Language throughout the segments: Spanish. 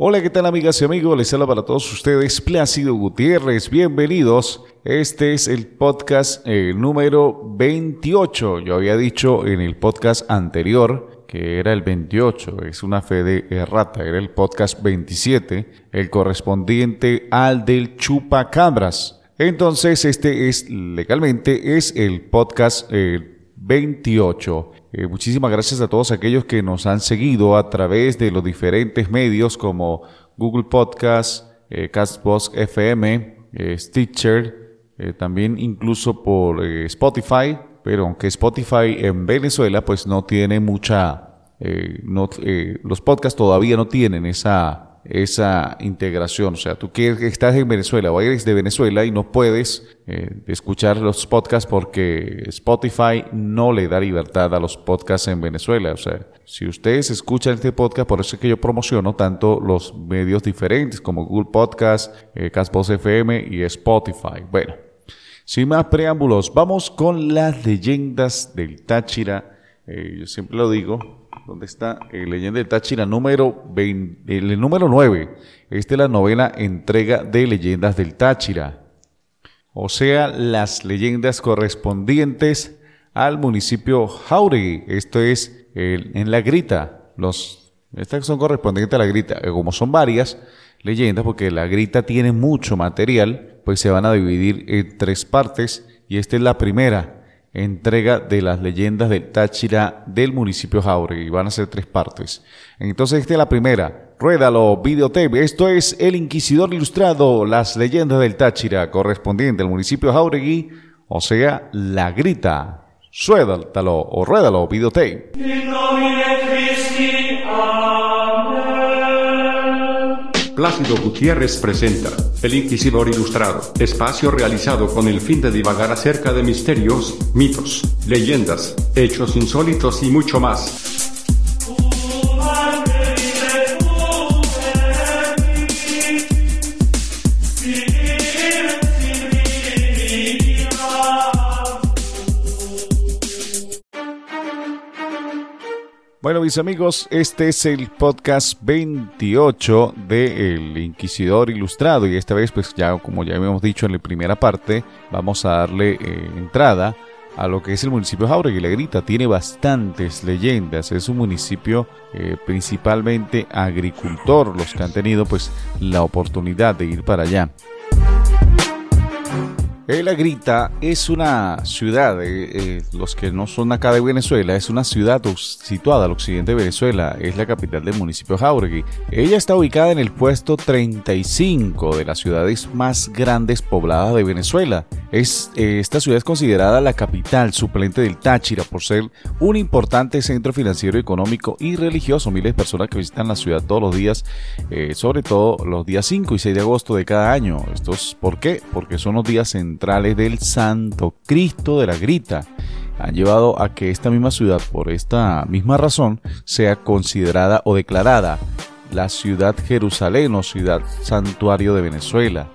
Hola, ¿qué tal amigas y amigos? Les habla para todos ustedes Plácido Gutiérrez. Bienvenidos. Este es el podcast eh, número 28. Yo había dicho en el podcast anterior que era el 28. Es una fe de errata. Era el podcast 27, el correspondiente al del Chupacabras. Entonces, este es legalmente es el podcast 28. Eh, muchísimas gracias a todos aquellos que nos han seguido a través de los diferentes medios como Google Podcast, eh, Castbox FM, eh, Stitcher, eh, también incluso por Spotify, pero aunque Spotify en Venezuela pues no tiene mucha, los podcasts todavía no tienen esa esa integración. O sea, tú que estás en Venezuela o eres de Venezuela y no puedes eh, escuchar los podcasts porque Spotify no le da libertad a los podcasts en Venezuela. O sea, si ustedes escuchan este podcast, por eso es que yo promociono tanto los medios diferentes como Google Podcast, eh, Castbox FM y Spotify. Bueno, sin más preámbulos, vamos con las leyendas del Táchira. Eh, yo siempre lo digo, ¿Dónde está? Eh, Leyenda del Táchira número, 20, el número 9. Esta es la novena entrega de Leyendas del Táchira. O sea, las leyendas correspondientes al municipio Jauregui. Esto es en La Grita. Los, estas son correspondientes a La Grita. Eh, como son varias leyendas, porque La Grita tiene mucho material, pues se van a dividir en tres partes. Y esta es la primera entrega de las leyendas del Táchira del municipio Jauregui. Van a ser tres partes. Entonces, esta es la primera. Ruédalo, videotape. Esto es El Inquisidor Ilustrado, las leyendas del Táchira, correspondiente al municipio Jauregui, o sea, La Grita. Suéltalo o ruédalo, videotape. Plácido Gutiérrez presenta El Inquisidor Ilustrado, espacio realizado con el fin de divagar acerca de misterios, mitos, leyendas, hechos insólitos y mucho más. Bueno, mis amigos, este es el podcast 28 de El Inquisidor Ilustrado y esta vez, pues ya como ya habíamos dicho en la primera parte, vamos a darle eh, entrada a lo que es el municipio de Jauregui. La Grita tiene bastantes leyendas, es un municipio eh, principalmente agricultor, los que han tenido pues la oportunidad de ir para allá. La Grita es una ciudad, eh, eh, los que no son acá de Venezuela, es una ciudad situada al occidente de Venezuela, es la capital del municipio de Jauregui. Ella está ubicada en el puesto 35 de las ciudades más grandes pobladas de Venezuela. Es, eh, esta ciudad es considerada la capital suplente del Táchira por ser un importante centro financiero, económico y religioso. Miles de personas que visitan la ciudad todos los días, sobre todo los días 5 y 6 de agosto de cada año. Esto es, ¿Por qué? Porque son los días en centrales del Santo Cristo de la Grita han llevado a que esta misma ciudad, por esta misma razón, sea considerada o declarada la ciudad Jerusalén o ciudad santuario de Venezuela.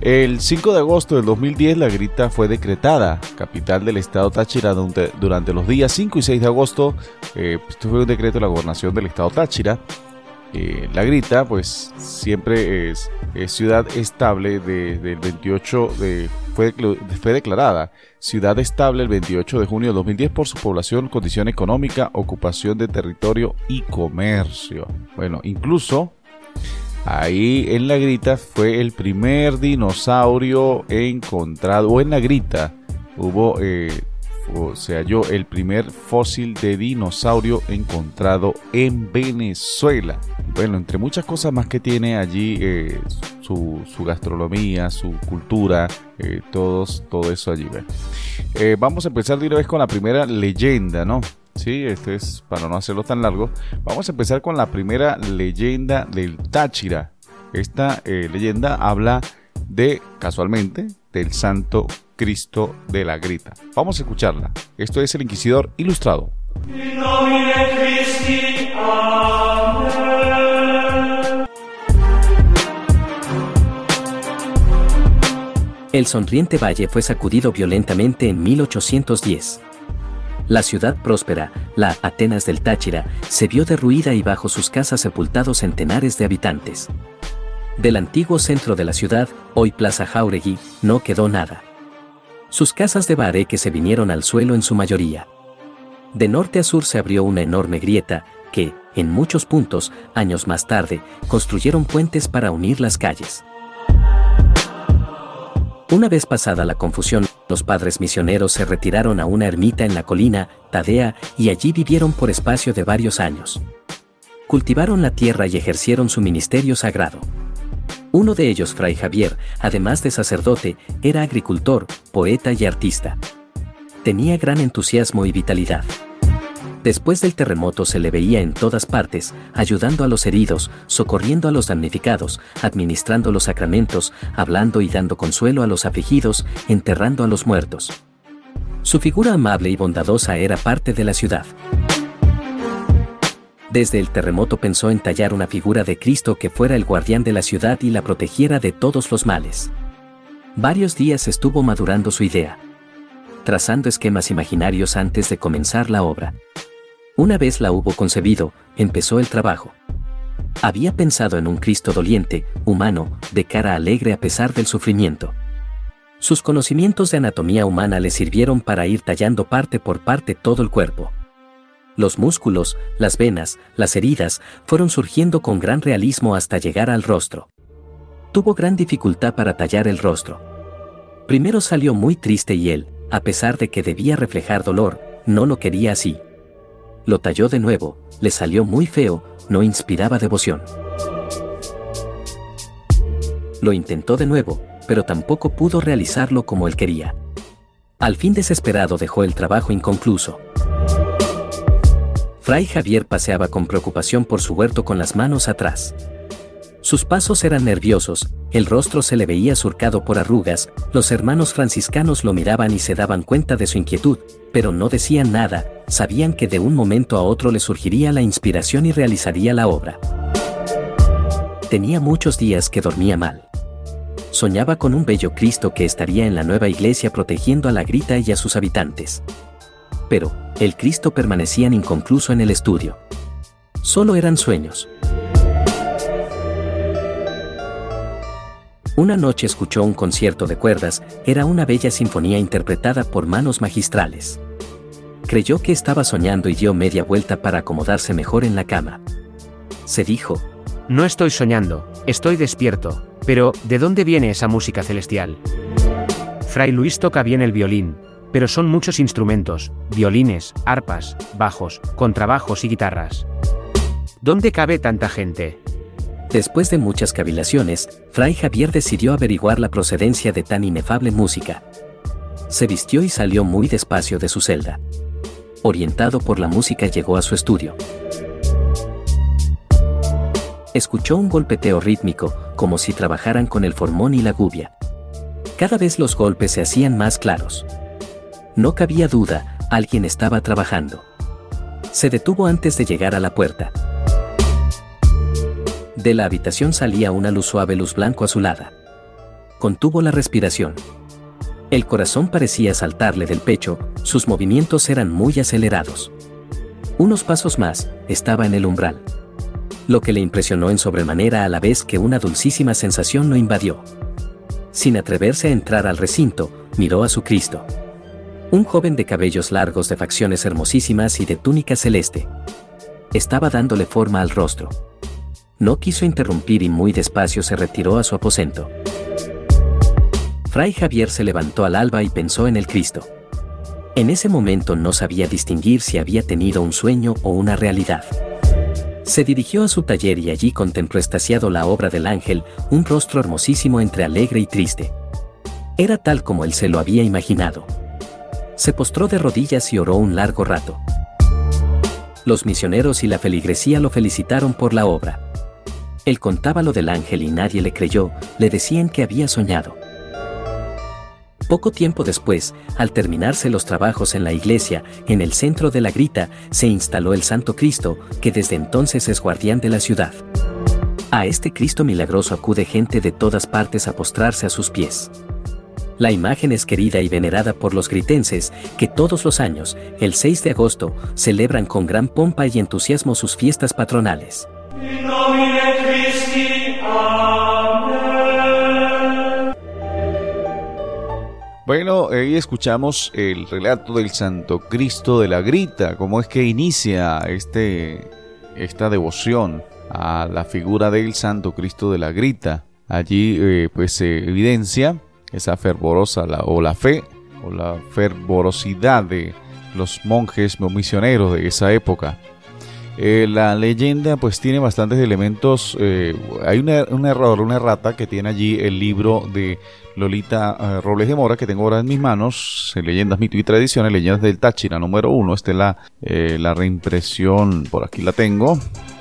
El 5 de agosto del 2010 la Grita fue decretada capital del estado Táchira durante, los días 5 y 6 de agosto. Eh, esto fue un decreto de la gobernación del estado Táchira eh, la Grita, pues siempre es, ciudad estable desde el 28 de, fue, fue declarada ciudad estable el 28 de junio de 2010 por su población, condición económica, ocupación de territorio y comercio. Bueno, incluso ahí en la Grita fue el primer dinosaurio encontrado, o en la Grita hubo eh, se halló el primer fósil de dinosaurio encontrado en Venezuela. Bueno, entre muchas cosas más que tiene allí eh, su, gastronomía, su cultura, eh, todo eso allí. Eh, vamos a empezar de una vez con la primera leyenda, ¿no? Sí, esto es para no hacerlo tan largo. Vamos a empezar con la primera leyenda del Táchira. Esta leyenda habla de, casualmente, del santo Cristo de la Grita. Vamos a escucharla. Esto es el Inquisidor Ilustrado. El sonriente valle fue sacudido violentamente en 1810. La ciudad próspera, la Atenas del Táchira, se vio derruida y bajo sus casas sepultados centenares de habitantes. Del antiguo centro de la ciudad, hoy Plaza Jauregui, no quedó nada. Sus casas de bareque se vinieron al suelo en su mayoría. De norte a sur se abrió una enorme grieta, que, en muchos puntos, años más tarde, construyeron puentes para unir las calles. Una vez pasada la confusión, los padres misioneros se retiraron a una ermita en la colina, Tadea, y allí vivieron por espacio de varios años. Cultivaron la tierra y ejercieron su ministerio sagrado. Uno de ellos, Fray Javier, además de sacerdote, era agricultor, poeta y artista. Tenía gran entusiasmo y vitalidad. Después del terremoto se le veía en todas partes, ayudando a los heridos, socorriendo a los damnificados, administrando los sacramentos, hablando y dando consuelo a los afligidos, enterrando a los muertos. Su figura amable y bondadosa era parte de la ciudad. Desde el terremoto pensó en tallar una figura de Cristo que fuera el guardián de la ciudad y la protegiera de todos los males. Varios días estuvo madurando su idea, trazando esquemas imaginarios antes de comenzar la obra. Una vez la hubo concebido, empezó el trabajo. Había pensado en un Cristo doliente, humano, de cara alegre a pesar del sufrimiento. Sus conocimientos de anatomía humana le sirvieron para ir tallando parte por parte todo el cuerpo. Los músculos, las venas, las heridas, fueron surgiendo con gran realismo hasta llegar al rostro. Tuvo gran dificultad para tallar el rostro. Primero salió muy triste y él, a pesar de que debía reflejar dolor, no lo quería así. Lo talló de nuevo, le salió muy feo, no inspiraba devoción. Lo intentó de nuevo, pero tampoco pudo realizarlo como él quería. Al fin desesperado dejó el trabajo inconcluso. Fray Javier paseaba con preocupación por su huerto con las manos atrás. Sus pasos eran nerviosos, el rostro se le veía surcado por arrugas, los hermanos franciscanos lo miraban y se daban cuenta de su inquietud, pero no decían nada, sabían que de un momento a otro le surgiría la inspiración y realizaría la obra. Tenía muchos días que dormía mal. Soñaba con un bello Cristo que estaría en la nueva iglesia protegiendo a la grita y a sus habitantes. Pero, el Cristo permanecía inconcluso en el estudio. Solo eran sueños. Una noche escuchó un concierto de cuerdas, era una bella sinfonía interpretada por manos magistrales. Creyó que estaba soñando y dio media vuelta para acomodarse mejor en la cama. Se dijo, No estoy soñando, estoy despierto, pero ¿de dónde viene esa música celestial? Fray Luis toca bien el violín, pero son muchos instrumentos, violines, arpas, bajos, contrabajos y guitarras. ¿Dónde cabe tanta gente? Después de muchas cavilaciones, Fray Javier decidió averiguar la procedencia de tan inefable música. Se vistió y salió muy despacio de su celda. Orientado por la música llegó a su estudio. Escuchó un golpeteo rítmico, como si trabajaran con el formón y la gubia. Cada vez los golpes se hacían más claros. No cabía duda, alguien estaba trabajando. Se detuvo antes de llegar a la puerta. De la habitación salía una luz suave, luz blanco azulada. Contuvo la respiración. El corazón parecía saltarle del pecho, sus movimientos eran muy acelerados. Unos pasos más, estaba en el umbral. Lo que le impresionó en sobremanera a la vez que una dulcísima sensación lo invadió. Sin atreverse a entrar al recinto, miró a su Cristo. Un joven de cabellos largos de facciones hermosísimas y de túnica celeste. Estaba dándole forma al rostro no quiso interrumpir y muy despacio se retiró a su aposento. Fray Javier se levantó al alba y pensó en el Cristo. En ese momento no sabía distinguir si había tenido un sueño o una realidad. Se dirigió a su taller y allí contempló estasiado la obra del ángel, un rostro hermosísimo entre alegre y triste. Era tal como él se lo había imaginado. Se postró de rodillas y oró un largo rato. Los misioneros y la feligresía lo felicitaron por la obra. Él contaba lo del ángel y nadie le creyó, le decían que había soñado. Poco tiempo después, al terminarse los trabajos en la iglesia, en el centro de la grita, se instaló el Santo Cristo, que desde entonces es guardián de la ciudad. A este Cristo milagroso acude gente de todas partes a postrarse a sus pies. La imagen es querida y venerada por los gritenses, que todos los años, el 6 de agosto, celebran con gran pompa y entusiasmo sus fiestas patronales. Bueno, ahí escuchamos el relato del Santo Cristo de la Grita, cómo es que inicia este, esta devoción a la figura del Santo Cristo de la Grita. Allí eh, pues se evidencia esa fervorosa o la fe o la fervorosidad de los monjes misioneros de esa época. Eh, la leyenda pues tiene bastantes elementos. Eh, hay un error, una errata que tiene allí el libro de Lolita eh, Robles de Mora que tengo ahora en mis manos. Leyendas, mito y tradiciones, leyendas del Táchira número uno. Esta es la, la reimpresión, por aquí la tengo.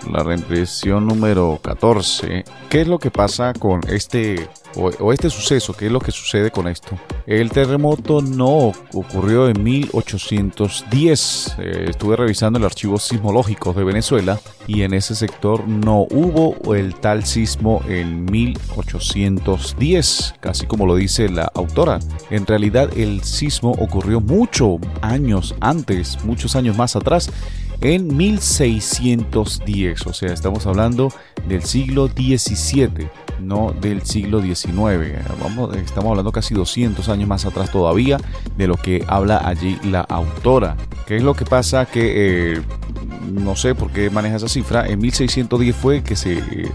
La reimpresión número 14. ¿Qué es lo que pasa con este o, este suceso, ¿qué es lo que sucede con esto? El terremoto no ocurrió en 1810. Eh, estuve revisando el archivo sismológico de Venezuela y en ese sector no hubo el tal sismo en 1810, casi como lo dice la autora. En realidad el sismo ocurrió muchos años antes, muchos años más atrás en 1610, o sea, estamos hablando del siglo XVII, no del siglo XIX. Vamos, estamos hablando casi 200 años más atrás todavía de lo que habla allí la autora. ¿Qué es lo que pasa? Que eh, no sé por qué maneja esa cifra. En 1610 fue que se eh,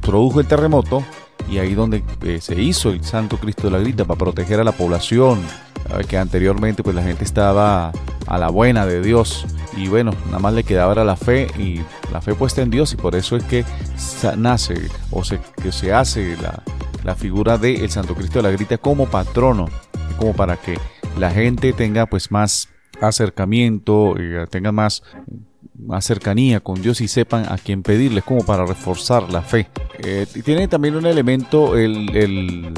produjo el terremoto y ahí donde eh, se hizo el Santo Cristo de la Grita para proteger a la población, que anteriormente pues la gente estaba a la buena de Dios y bueno, nada más le quedaba la fe y la fe puesta en Dios y por eso es que nace o se, que se hace la, la figura del el Santo Cristo de la Grita como patrono, como para que la gente tenga pues más acercamiento, eh, tenga más más cercanía con Dios y sepan a quién pedirles como para reforzar la fe. Eh, tiene también un elemento, el,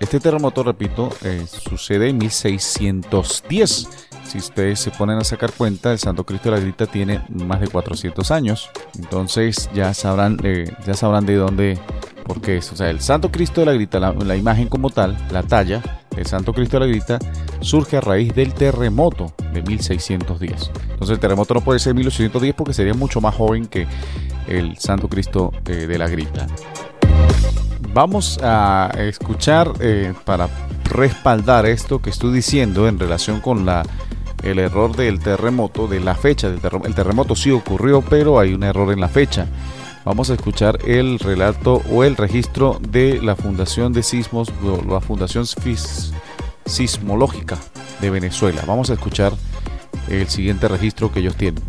este terremoto, repito, eh, sucede en 1610. Si ustedes se ponen a sacar cuenta, el Santo Cristo de la Grita tiene más de 400 años. Entonces ya sabrán, eh, ya sabrán de dónde, por qué es. O sea, el Santo Cristo de la Grita, la imagen como tal, la talla, el Santo Cristo de la Grita surge a raíz del terremoto de 1610. Entonces el terremoto no puede ser 1810 porque sería mucho más joven que el Santo Cristo eh, de la Grita. Vamos a escuchar eh, para respaldar esto que estoy diciendo en relación con la el error del terremoto, de la fecha del terremoto. El terremoto sí ocurrió, pero hay un error en la fecha. Vamos a escuchar el relato o el registro de la Fundación de Sismos, la Fundación Sismológica de Venezuela. Vamos a escuchar el siguiente registro que ellos tienen.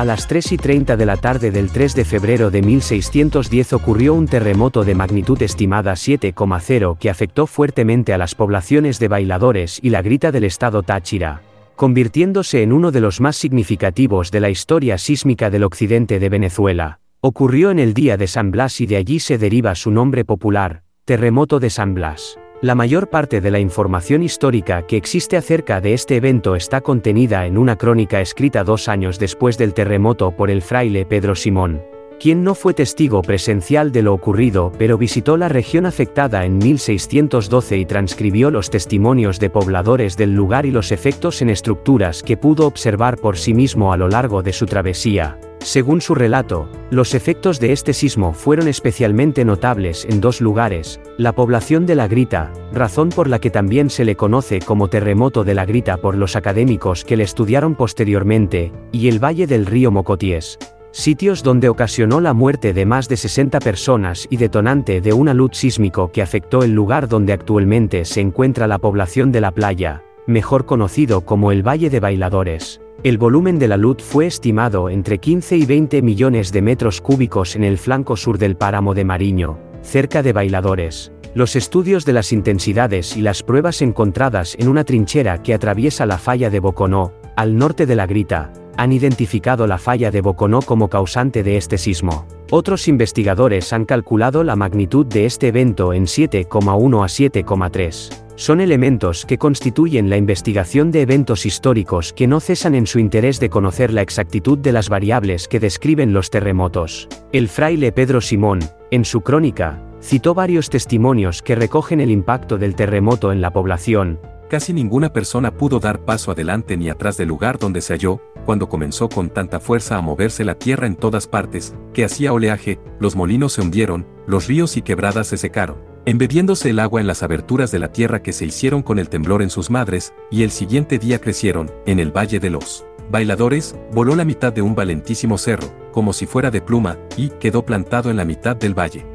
A las 3 y 30 de la tarde del 3 de febrero de 1610 ocurrió un terremoto de magnitud estimada 7,0 que afectó fuertemente a las poblaciones de Bailadores y la Grita del estado Táchira, convirtiéndose en uno de los más significativos de la historia sísmica del occidente de Venezuela. Ocurrió en el día de San Blas y de allí se deriva su nombre popular, terremoto de San Blas. La mayor parte de la información histórica que existe acerca de este evento está contenida en una crónica escrita dos años después del terremoto por el fraile Pedro Simón, quien no fue testigo presencial de lo ocurrido pero visitó la región afectada en 1612 y transcribió los testimonios de pobladores del lugar y los efectos en estructuras que pudo observar por sí mismo a lo largo de su travesía. Según su relato, los efectos de este sismo fueron especialmente notables en dos lugares, la población de la Grita, razón por la que también se le conoce como terremoto de la Grita por los académicos que le estudiaron posteriormente, y el valle del río Mocoties, sitios donde ocasionó la muerte de más de 60 personas y detonante de un alud sísmico que afectó el lugar donde actualmente se encuentra la población de la playa, mejor conocido como el Valle de Bailadores. El volumen de la luz fue estimado entre 15 y 20 millones de metros cúbicos en el flanco sur del páramo de Mariño, cerca de Bailadores. Los estudios de las intensidades y las pruebas encontradas en una trinchera que atraviesa la falla de Boconó, al norte de la Grita, han identificado la falla de Boconó como causante de este sismo. Otros investigadores han calculado la magnitud de este evento en 7,1 a 7,3. Son elementos que constituyen la investigación de eventos históricos que no cesan en su interés de conocer la exactitud de las variables que describen los terremotos. El fraile Pedro Simón, en su crónica, citó varios testimonios que recogen el impacto del terremoto en la población, Casi ninguna persona pudo dar paso adelante ni atrás del lugar donde se halló, cuando comenzó con tanta fuerza a moverse la tierra en todas partes, que hacía oleaje, los molinos se hundieron, los ríos y quebradas se secaron, embebiéndose el agua en las aberturas de la tierra que se hicieron con el temblor en sus madres, y el siguiente día crecieron, en el Valle de los Bailadores, voló la mitad de un valentísimo cerro, como si fuera de pluma, y quedó plantado en la mitad del valle.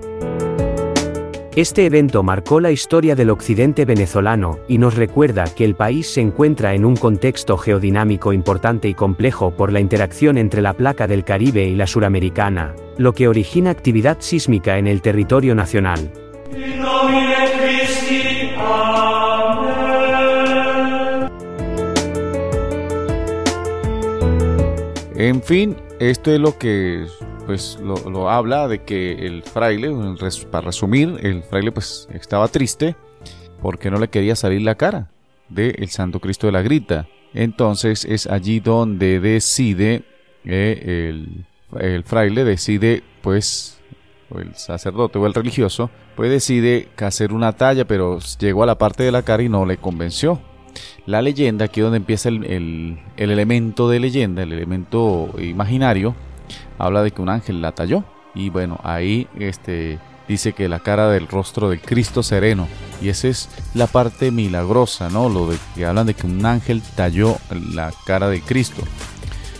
Este evento marcó la historia del occidente venezolano y nos recuerda que el país se encuentra en un contexto geodinámico importante y complejo por la interacción entre la placa del Caribe y la suramericana, lo que origina actividad sísmica en el territorio nacional. En fin, esto es lo que pues lo, habla de que el fraile, para resumir, el fraile pues estaba triste porque no le quería salir la cara del Santo Cristo de la Grita. Entonces es allí donde decide eh, el, el, fraile, decide pues, o el sacerdote o el religioso, pues decide hacer una talla, pero llegó a la parte de la cara y no le convenció. La leyenda, aquí donde empieza el, el, el elemento de leyenda, el elemento imaginario, habla de que un ángel la talló. Y bueno, ahí este, dice que la cara del rostro de Cristo sereno. Y esa es la parte milagrosa, ¿no? Lo de que hablan de que un ángel talló la cara de Cristo.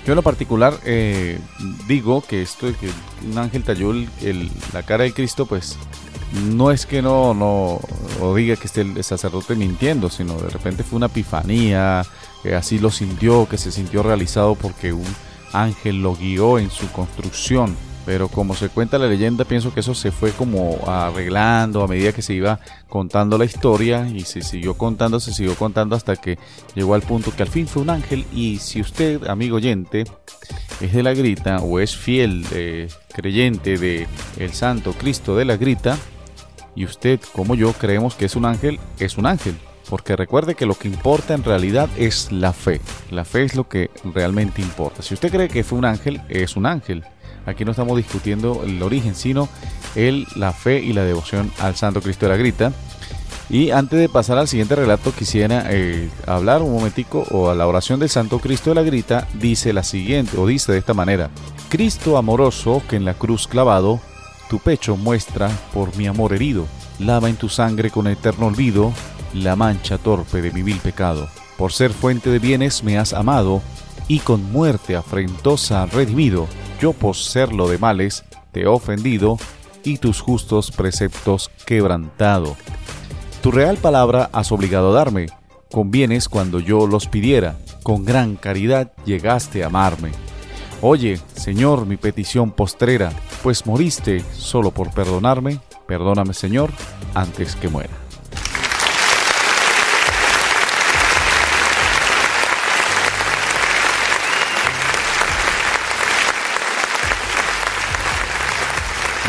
Yo en lo particular eh, digo que esto de que un ángel talló la cara de Cristo, pues no es que no, no diga que esté el sacerdote mintiendo, sino de repente fue una epifanía, que así lo sintió, que se sintió realizado porque un ángel lo guió en su construcción. Pero como se cuenta la leyenda, pienso que eso se fue como arreglando a medida que se iba contando la historia y se siguió contando, se siguió contando hasta que llegó al punto que al fin fue un ángel. Y si usted, amigo oyente, es de la grita o es fiel eh, creyente de el Santo Cristo de la grita, y usted como yo creemos que es un ángel, es un ángel. Porque recuerde que lo que importa en realidad es la fe. La fe es lo que realmente importa. Si usted cree que fue un ángel, es un ángel. Aquí no estamos discutiendo el origen, sino el, la fe y la devoción al Santo Cristo de la Grita. Y antes de pasar al siguiente relato, quisiera eh, hablar un momentico o a la oración del Santo Cristo de la Grita, dice la siguiente, o dice de esta manera, Cristo amoroso que en la cruz clavado, tu pecho muestra por mi amor herido, lava en tu sangre con eterno olvido la mancha torpe de mi vil pecado. Por ser fuente de bienes me has amado, y con muerte afrentosa redimido. Yo por serlo de males te he ofendido, y tus justos preceptos quebrantado. Tu real palabra has obligado a darme, con bienes cuando yo los pidiera, con gran caridad llegaste a amarme. Oye, Señor, mi petición postrera, pues moriste solo por perdonarme, perdóname, Señor, antes que muera.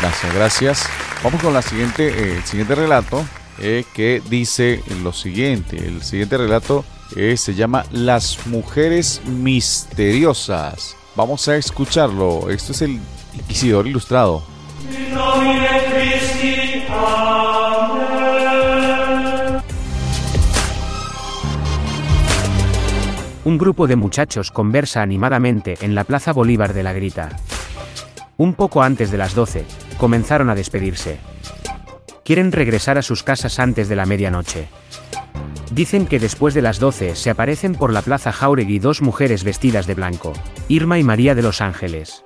Gracias, gracias. Vamos con la siguiente, eh, el siguiente relato eh, que dice lo siguiente. El siguiente relato eh, se llama Las mujeres misteriosas. Vamos a escucharlo. Esto es el Inquisidor Ilustrado. Un grupo de muchachos conversa animadamente en la Plaza Bolívar de la Grita. Un poco antes de las 12, comenzaron a despedirse. Quieren regresar a sus casas antes de la medianoche. Dicen que después de las 12 se aparecen por la Plaza Jauregui dos mujeres vestidas de blanco, Irma y María de los Ángeles.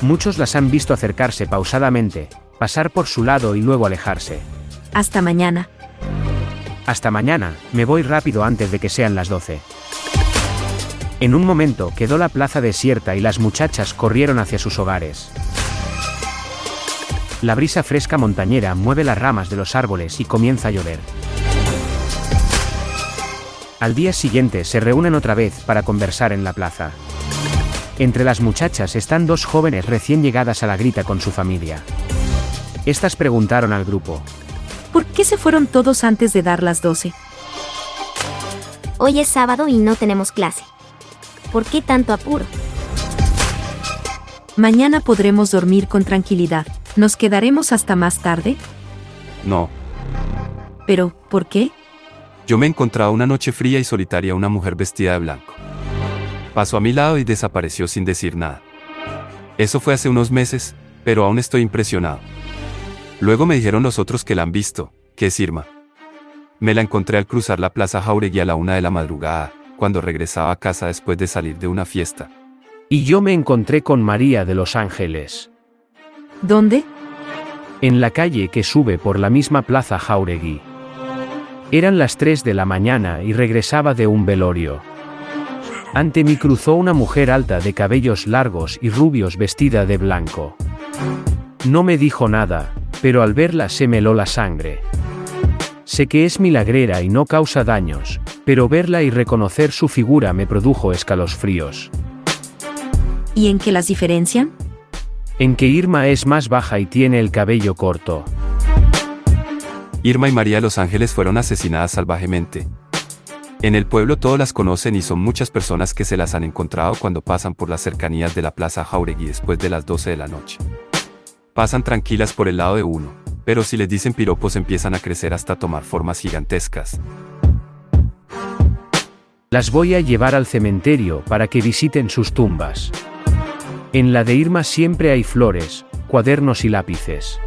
Muchos las han visto acercarse pausadamente, pasar por su lado y luego alejarse. Hasta mañana. Hasta mañana, me voy rápido antes de que sean las 12. En un momento quedó la plaza desierta y las muchachas corrieron hacia sus hogares. La brisa fresca montañera mueve las ramas de los árboles y comienza a llover. Al día siguiente se reúnen otra vez para conversar en la plaza. Entre las muchachas están dos jóvenes recién llegadas a la grita con su familia. Estas preguntaron al grupo. ¿Por qué se fueron todos antes de dar las 12? Hoy es sábado y no tenemos clase. ¿Por qué tanto apuro? Mañana podremos dormir con tranquilidad. ¿Nos quedaremos hasta más tarde? No, Pero, ¿por qué? yo me encontraba una noche fría y solitaria una mujer vestida de blanco. Pasó a mi lado y desapareció sin decir nada. Eso fue hace unos meses, pero aún estoy impresionado. Luego me dijeron los otros que la han visto, que es Irma. Me la encontré al cruzar la plaza Jauregui a la una de la madrugada, cuando regresaba a casa después de salir de una fiesta. Y yo me encontré con María de los Ángeles, ¿Dónde? en la calle que sube por la misma plaza Jauregui. Eran las 3 de la mañana y regresaba de un velorio. Ante mí cruzó una mujer alta de cabellos largos y rubios vestida de blanco. No me dijo nada, pero al verla se me heló la sangre. Sé que es milagrera y no causa daños, pero verla y reconocer su figura me produjo escalofríos. ¿Y en qué las diferencian? En que Irma es más baja y tiene el cabello corto. Irma y María de los Ángeles fueron asesinadas salvajemente. En el pueblo todos las conocen y son muchas personas que se las han encontrado cuando pasan por las cercanías de la Plaza Jauregui después de las 12 de la noche. Pasan tranquilas por el lado de uno, pero si les dicen piropos empiezan a crecer hasta tomar formas gigantescas. Las voy a llevar al cementerio para que visiten sus tumbas. En la de Irma siempre hay flores, cuadernos y lápices.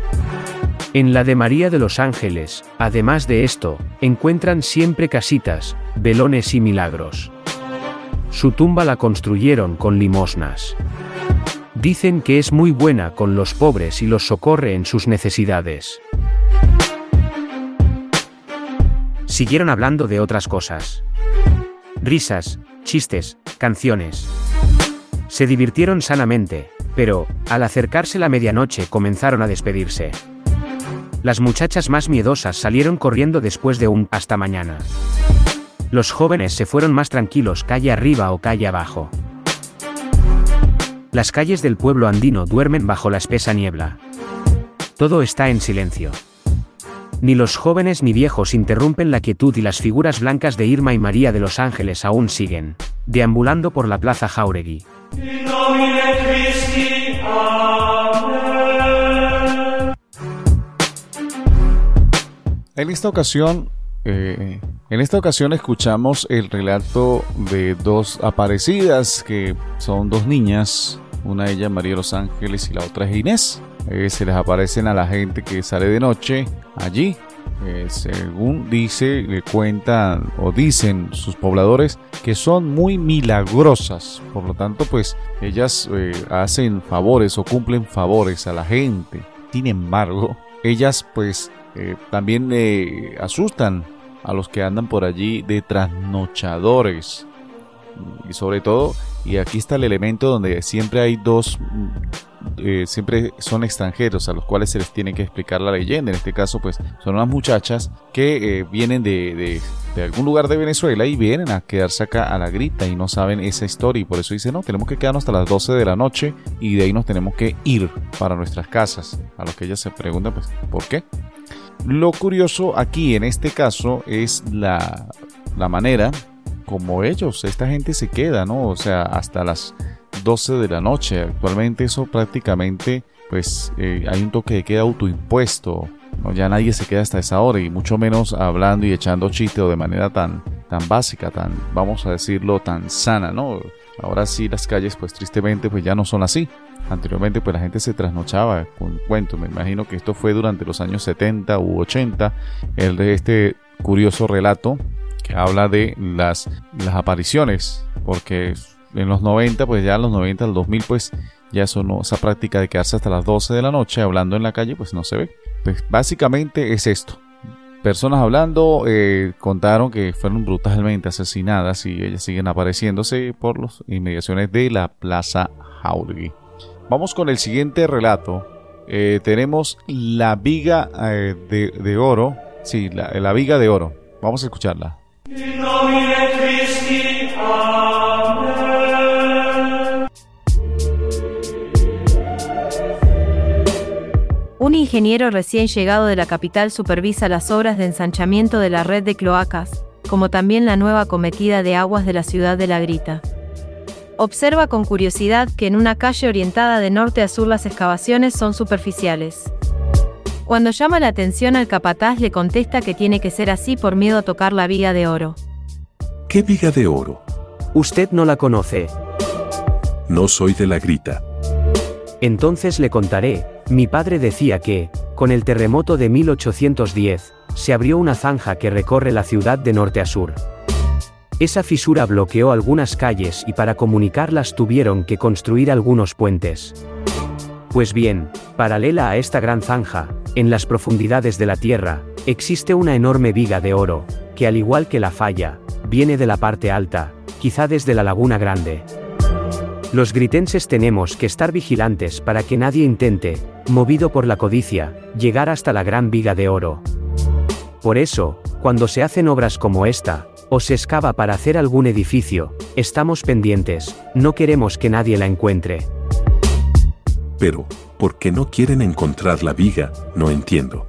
En la de María de los Ángeles, además de esto, encuentran siempre casitas, velones y milagros. Su tumba la construyeron con limosnas. Dicen que es muy buena con los pobres y los socorre en sus necesidades. Siguieron hablando de otras cosas. Risas, chistes, canciones. Se divirtieron sanamente, pero, al acercarse la medianoche comenzaron a despedirse. Las muchachas más miedosas salieron corriendo después de un hasta mañana. Los jóvenes se fueron más tranquilos calle arriba o calle abajo. Las calles del pueblo andino duermen bajo la espesa niebla. Todo está en silencio. Ni los jóvenes ni viejos interrumpen la quietud y las figuras blancas de Irma y María de los Ángeles aún siguen, deambulando por la plaza Jauregui. En esta ocasión, eh, en esta ocasión escuchamos el relato de dos aparecidas que son dos niñas, una de ellas María los Ángeles y la otra es Inés. Eh, se les aparecen a la gente que sale de noche allí. Eh, según dice, le cuentan o dicen sus pobladores que son muy milagrosas. Por lo tanto, pues ellas eh, hacen favores o cumplen favores a la gente. Sin embargo, ellas pues eh, también asustan a los que andan por allí de trasnochadores. Y sobre todo, y aquí está el elemento donde siempre hay dos, eh, siempre son extranjeros a los cuales se les tiene que explicar la leyenda. En este caso, pues son unas muchachas que eh, vienen de, de- algún lugar de Venezuela y vienen a quedarse acá a la grita y no saben esa historia. Y por eso dicen, no, tenemos que quedarnos hasta las 12 de la noche y de ahí nos tenemos que ir para nuestras casas. A lo que ellas se preguntan, pues, ¿por qué? Lo curioso aquí en este caso es la, la manera como ellos, esta gente se queda, ¿no? O sea, hasta las 12 de la noche. Actualmente eso prácticamente, pues eh, hay un toque de queda autoimpuesto. ¿no? Ya nadie se queda hasta esa hora y mucho menos hablando y echando chiste o de manera tan, tan básica, tan, vamos a decirlo, tan sana, ¿no? Ahora sí las calles, pues tristemente, pues ya no son así. Anteriormente, pues la gente se trasnochaba con cuentos. Me imagino que esto fue durante los años 70 u 80. El de este curioso relato que habla de las, las apariciones, porque en los 90, pues ya en los 90 al 2000, pues ya eso no, esa práctica de quedarse hasta las 12 de la noche hablando en la calle, pues no se ve. Pues básicamente es esto. Personas hablando eh, contaron que fueron brutalmente asesinadas y ellas siguen apareciéndose por las inmediaciones de la Plaza Jauregui. Vamos con el siguiente relato. Eh, tenemos la viga eh, de, oro. Sí, la, la viga de oro. Vamos a escucharla. Un ingeniero recién llegado de la capital supervisa las obras de ensanchamiento de la red de cloacas, como también la nueva cometida de aguas de la ciudad de La Grita. Observa con curiosidad que en una calle orientada de norte a sur las excavaciones son superficiales. Cuando llama la atención al capataz le contesta que tiene que ser así por miedo a tocar la viga de oro. ¿Qué viga de oro? Usted no la conoce. No soy de la grita. Entonces le contaré, mi padre decía que, con el terremoto de 1810, se abrió una zanja que recorre la ciudad de norte a sur. Esa fisura bloqueó algunas calles y para comunicarlas tuvieron que construir algunos puentes. Pues bien, paralela a esta gran zanja, en las profundidades de la tierra, existe una enorme viga de oro, que al igual que la falla, viene de la parte alta, quizá desde la Laguna Grande. Los gritenses tenemos que estar vigilantes para que nadie intente, movido por la codicia, llegar hasta la gran viga de oro. Por eso, cuando se hacen obras como esta, o se excava para hacer algún edificio, estamos pendientes, no queremos que nadie la encuentre. Pero, ¿por qué no quieren encontrar la viga? No entiendo.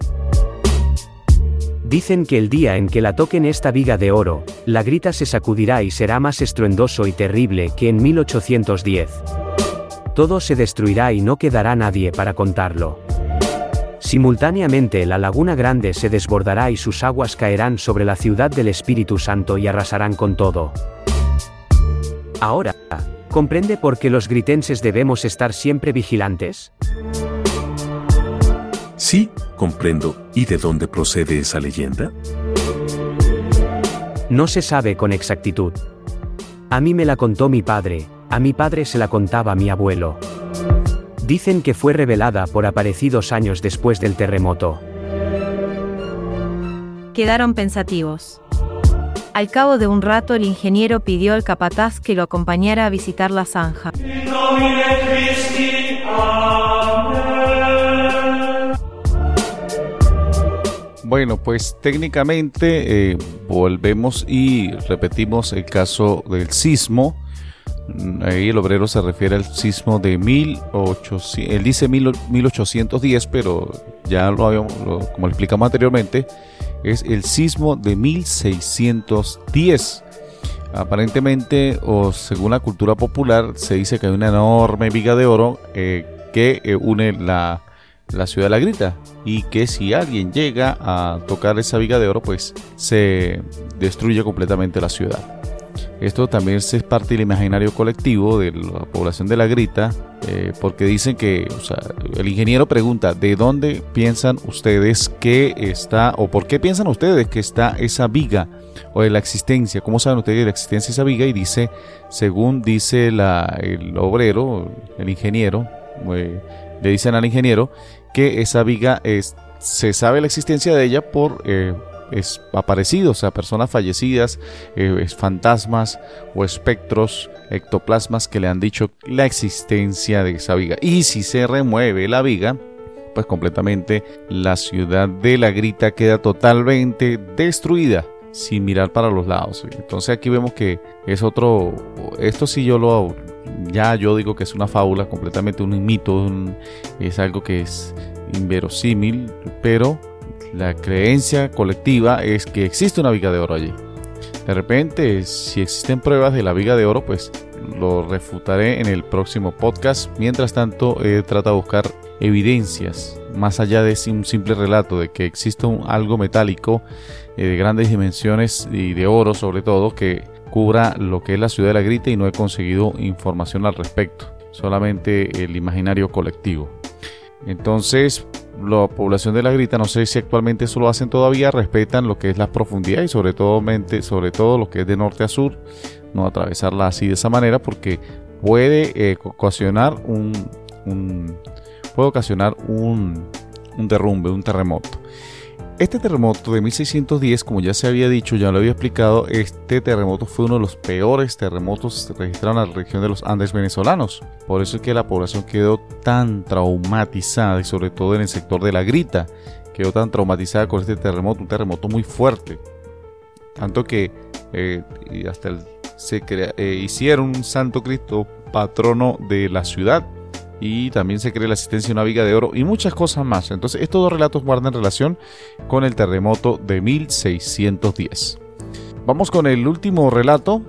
Dicen que el día en que la toquen esta viga de oro, la grita se sacudirá y será más estruendoso y terrible que en 1810. Todo se destruirá y no quedará nadie para contarlo. Simultáneamente la laguna grande se desbordará y sus aguas caerán sobre la ciudad del Espíritu Santo y arrasarán con todo. Ahora, ¿comprende por qué los gritenses debemos estar siempre vigilantes? Sí, comprendo. ¿Y de dónde procede esa leyenda? No se sabe con exactitud. A mí me la contó mi padre, a mi padre se la contaba mi abuelo. Dicen que fue revelada por aparecidos años después del terremoto. Quedaron pensativos. Al cabo de un rato el ingeniero pidió al capataz que lo acompañara a visitar la zanja. Bueno, pues técnicamente eh, volvemos y repetimos el caso del sismo. Mm, Ahí el obrero se refiere al sismo de 1800, él dice 1810, pero ya lo habíamos, como lo explicamos anteriormente, es el sismo de 1610. Aparentemente, o según la cultura popular, se dice que hay una enorme viga de oro eh, que eh, une la, la ciudad La Grita y que si alguien llega a tocar esa viga de oro, pues se destruye completamente la ciudad. Esto también es parte del imaginario colectivo de la población de La Grita, eh, porque dicen que, el ingeniero pregunta, ¿de dónde piensan ustedes que está, o por qué piensan ustedes que está esa viga, o de la existencia? ¿Cómo saben ustedes de la existencia de esa viga? Y dice, según dice la- el obrero, el ingeniero, eh, le dicen al ingeniero que esa viga es, se sabe la existencia de ella por eh, es aparecidos, o sea, personas fallecidas, eh, es fantasmas o espectros, ectoplasmas que le han dicho la existencia de esa viga. Y si se remueve la viga, pues completamente la ciudad de la grita queda totalmente destruida sin mirar para los lados. Entonces aquí vemos que es otro, esto sí yo lo, ya yo digo que es una fábula, completamente un mito, un- es algo que es inverosímil, pero la creencia colectiva es que existe una viga de oro allí. De repente, si existen pruebas de la viga de oro, pues lo refutaré en el próximo podcast. Mientras tanto, he tratado de buscar evidencias, más allá de un simple relato de que existe algo metálico eh, de grandes dimensiones y de oro sobre todo que cubra lo que es la ciudad de la grita y no he conseguido información al respecto, solamente el imaginario colectivo. Entonces, la población de la grita, no sé si actualmente eso lo hacen todavía, respetan lo que es la profundidad y sobre todo, sobre todo lo que es de norte a sur, no atravesarla así de esa manera porque puede eh, ocasionar un- puede ocasionar un, un derrumbe, un terremoto. Este terremoto de 1610, como ya se había dicho, ya lo había explicado, este terremoto fue uno de los peores terremotos registrados en la región de los Andes venezolanos. Por eso es que la población quedó tan traumatizada y sobre todo en el sector de la grita, quedó tan traumatizada con este terremoto, un terremoto muy fuerte. Tanto que eh, hasta se eh, hicieron un Santo Cristo patrono de la ciudad y también se cree la existencia de una viga de oro y muchas cosas más. Entonces estos dos relatos guardan relación con el terremoto de 1610. Vamos con el último relato.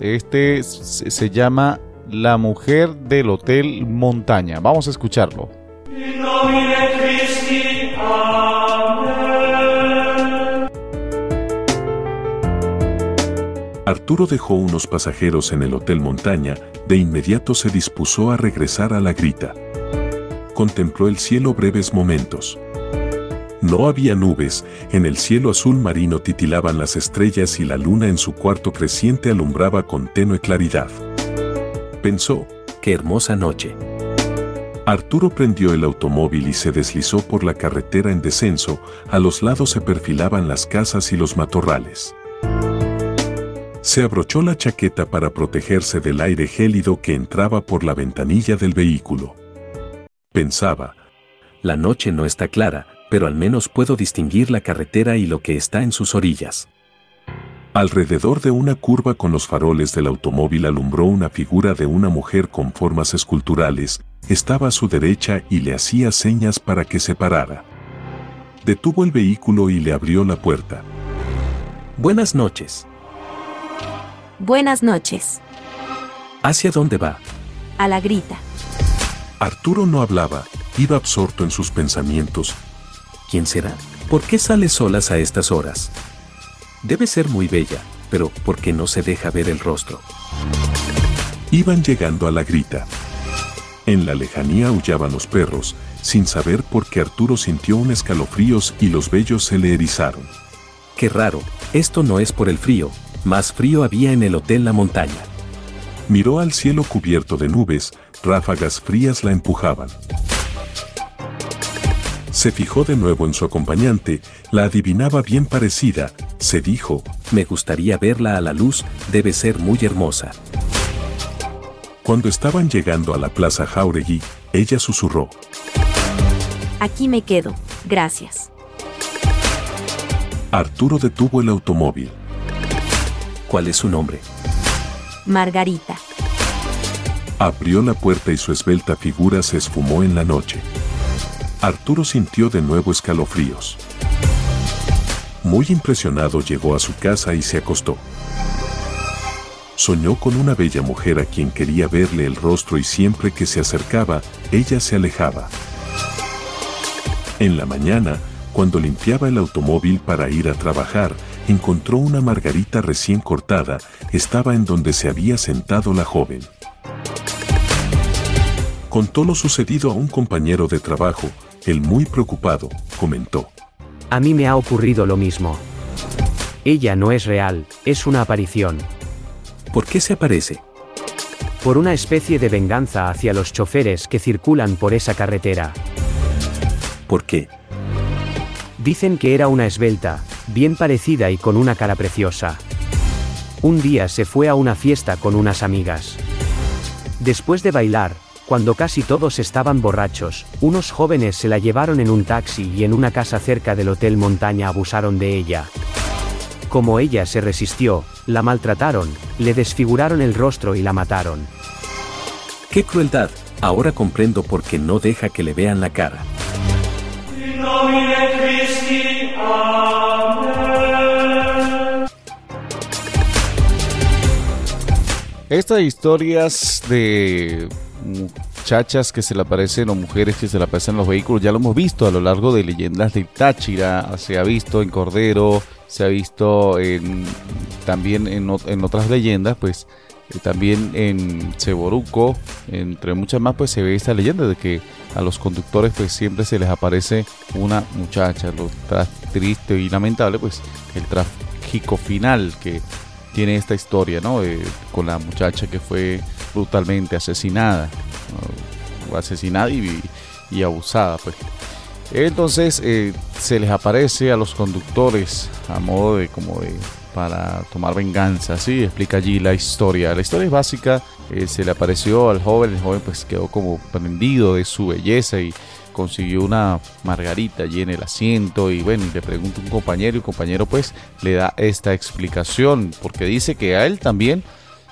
Este se llama La mujer del Hotel Montaña. Vamos a escucharlo. Arturo dejó unos pasajeros en el Hotel Montaña, de inmediato se dispuso a regresar a la grita. Contempló el cielo breves momentos. No había nubes, en el cielo azul marino titilaban las estrellas y la luna en su cuarto creciente alumbraba con tenue claridad. Pensó, qué hermosa noche. Arturo prendió el automóvil y se deslizó por la carretera en descenso, a los lados se perfilaban las casas y los matorrales. Se abrochó la chaqueta para protegerse del aire gélido que entraba por la ventanilla del vehículo. Pensaba, la noche no está clara, pero al menos puedo distinguir la carretera y lo que está en sus orillas. Alrededor de una curva con los faroles del automóvil alumbró una figura de una mujer con formas esculturales, estaba a su derecha y le hacía señas para que se parara. Detuvo el vehículo y le abrió la puerta. Buenas noches. Buenas noches. ¿Hacia dónde va? A la grita. Arturo no hablaba, iba absorto en sus pensamientos. ¿Quién será? ¿Por qué sale solas a estas horas? Debe ser muy bella, pero ¿por qué no se deja ver el rostro? Iban llegando a la grita. En la lejanía aullaban los perros, sin saber por qué Arturo sintió un escalofríos y los vellos se le erizaron. Qué raro, esto no es por el frío, más frío había en el hotel La Montaña. Miró al cielo cubierto de nubes, ráfagas frías la empujaban. Se fijó de nuevo en su acompañante, la adivinaba bien parecida, se dijo, me gustaría verla a la luz, debe ser muy hermosa. Cuando estaban llegando a la plaza Jauregui, ella susurró. Aquí me quedo, gracias. Arturo detuvo el automóvil. ¿Cuál es su nombre? Margarita. Abrió la puerta y su esbelta figura se esfumó en la noche. Arturo sintió de nuevo escalofríos. Muy impresionado llegó a su casa y se acostó. Soñó con una bella mujer a quien quería verle el rostro y siempre que se acercaba, ella se alejaba. En la mañana, cuando limpiaba el automóvil para ir a trabajar, encontró una margarita recién cortada, estaba en donde se había sentado la joven. Contó lo sucedido a un compañero de trabajo, el muy preocupado, comentó. A mí me ha ocurrido lo mismo. Ella no es real, es una aparición. ¿Por qué se aparece? Por una especie de venganza hacia los choferes que circulan por esa carretera. ¿Por qué? Dicen que era una esbelta, bien parecida y con una cara preciosa. Un día se fue a una fiesta con unas amigas. Después de bailar, cuando casi todos estaban borrachos, unos jóvenes se la llevaron en un taxi y en una casa cerca del Hotel Montaña abusaron de ella. Como ella se resistió, la maltrataron, le desfiguraron el rostro y la mataron. ¡Qué crueldad! Ahora comprendo por qué no deja que le vean la cara. Estas historias de muchachas que se le aparecen o mujeres que se le aparecen en los vehículos, ya lo hemos visto a lo largo de leyendas de Táchira, se ha visto en Cordero, se ha visto en, también en, otras leyendas, pues eh, también en Ceboruco, entre muchas más, pues se ve esta leyenda de que a los conductores pues siempre se les aparece una muchacha, lo triste y lamentable, pues el trágico final que tiene esta historia, ¿no? con la muchacha que fue brutalmente asesinada, asesinada y, y, abusada, pues. Entonces eh, se les aparece a los conductores a modo de como de para tomar venganza, ¿sí? Explica allí la historia. La historia es básica, eh, se le apareció al joven, el joven pues quedó como prendido de su belleza y consiguió una margarita allí en el asiento y bueno, le pregunta un compañero y el compañero pues le da esta explicación porque dice que a él también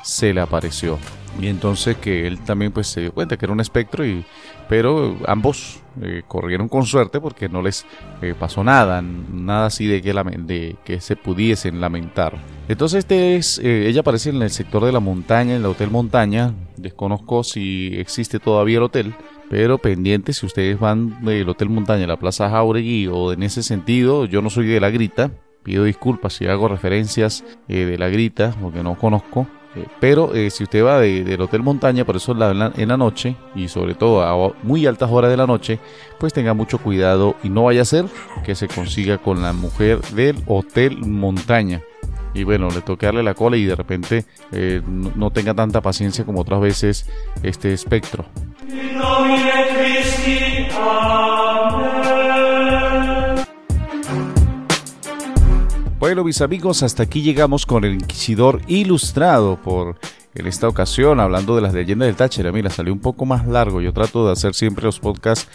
se le apareció. y entonces que él también pues se dio cuenta que era un espectro y pero ambos eh, corrieron con suerte porque no les eh, pasó nada nada así de que, de que se pudiesen lamentar entonces este es eh, ella aparece en el sector de la montaña en el hotel montaña desconozco si existe todavía el hotel pero pendiente si ustedes van del hotel montaña a la plaza Jauregui o en ese sentido yo no soy de la grita pido disculpas si hago referencias de la grita porque no conozco eh, pero eh, si usted va del Hotel Montaña, por eso en la, en la, noche y sobre todo a muy altas horas de la noche, pues tenga mucho cuidado y no vaya a ser que se consiga con la mujer del Hotel Montaña. Y bueno, le toque darle la cola y de repente eh, no, tenga tanta paciencia como otras veces este espectro. Bueno, mis amigos, hasta aquí llegamos con el Inquisidor ilustrado por en esta ocasión, hablando de las leyendas del Táchira. Mira, salió un poco más largo. Yo trato de hacer siempre los podcasts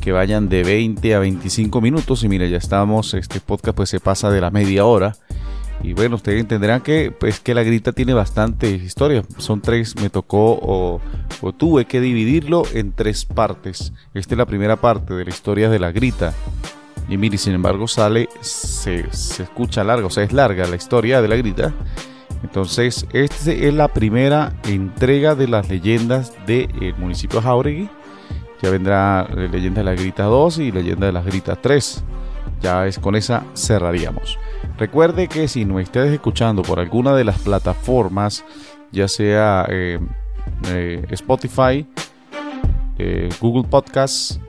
que vayan de 20 a 25 minutos. Y mira, ya estamos, este podcast pues se pasa de la media hora. Y bueno, ustedes entenderán que pues que la grita tiene bastante historia. Son tres, me tocó o, tuve que dividirlo en tres partes. Esta es la primera parte de la historia de la grita. Y mire, sin embargo, sale, se, escucha larga, o sea, es larga la historia de la grita. Entonces, esta es la primera entrega de las leyendas del municipio de Jauregui. Ya vendrá Leyenda de la Grita 2 y Leyenda de las Gritas 3. Ya es con esa cerraríamos. Recuerde que si no estés escuchando por alguna de las plataformas, ya sea eh, eh, Spotify, eh, Google Podcasts,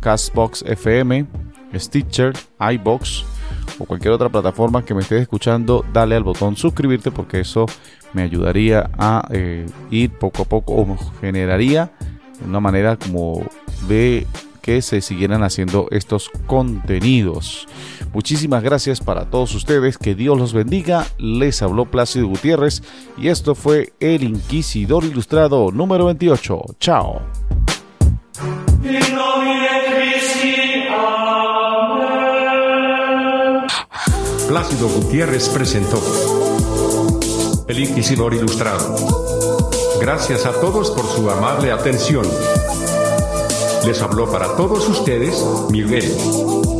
Castbox FM, Stitcher, iBox o cualquier otra plataforma que me estés escuchando, dale al botón suscribirte porque eso me ayudaría a ir poco a poco o generaría una manera como de que se siguieran haciendo estos contenidos. Muchísimas gracias para todos ustedes, que Dios los bendiga. Les habló Plácido Gutiérrez y esto fue El Inquisidor Ilustrado número 28. Chao. Plácido Gutiérrez presentó El Inquisidor Ilustrado. Gracias a todos por su amable atención. Les habló para todos ustedes Miguel.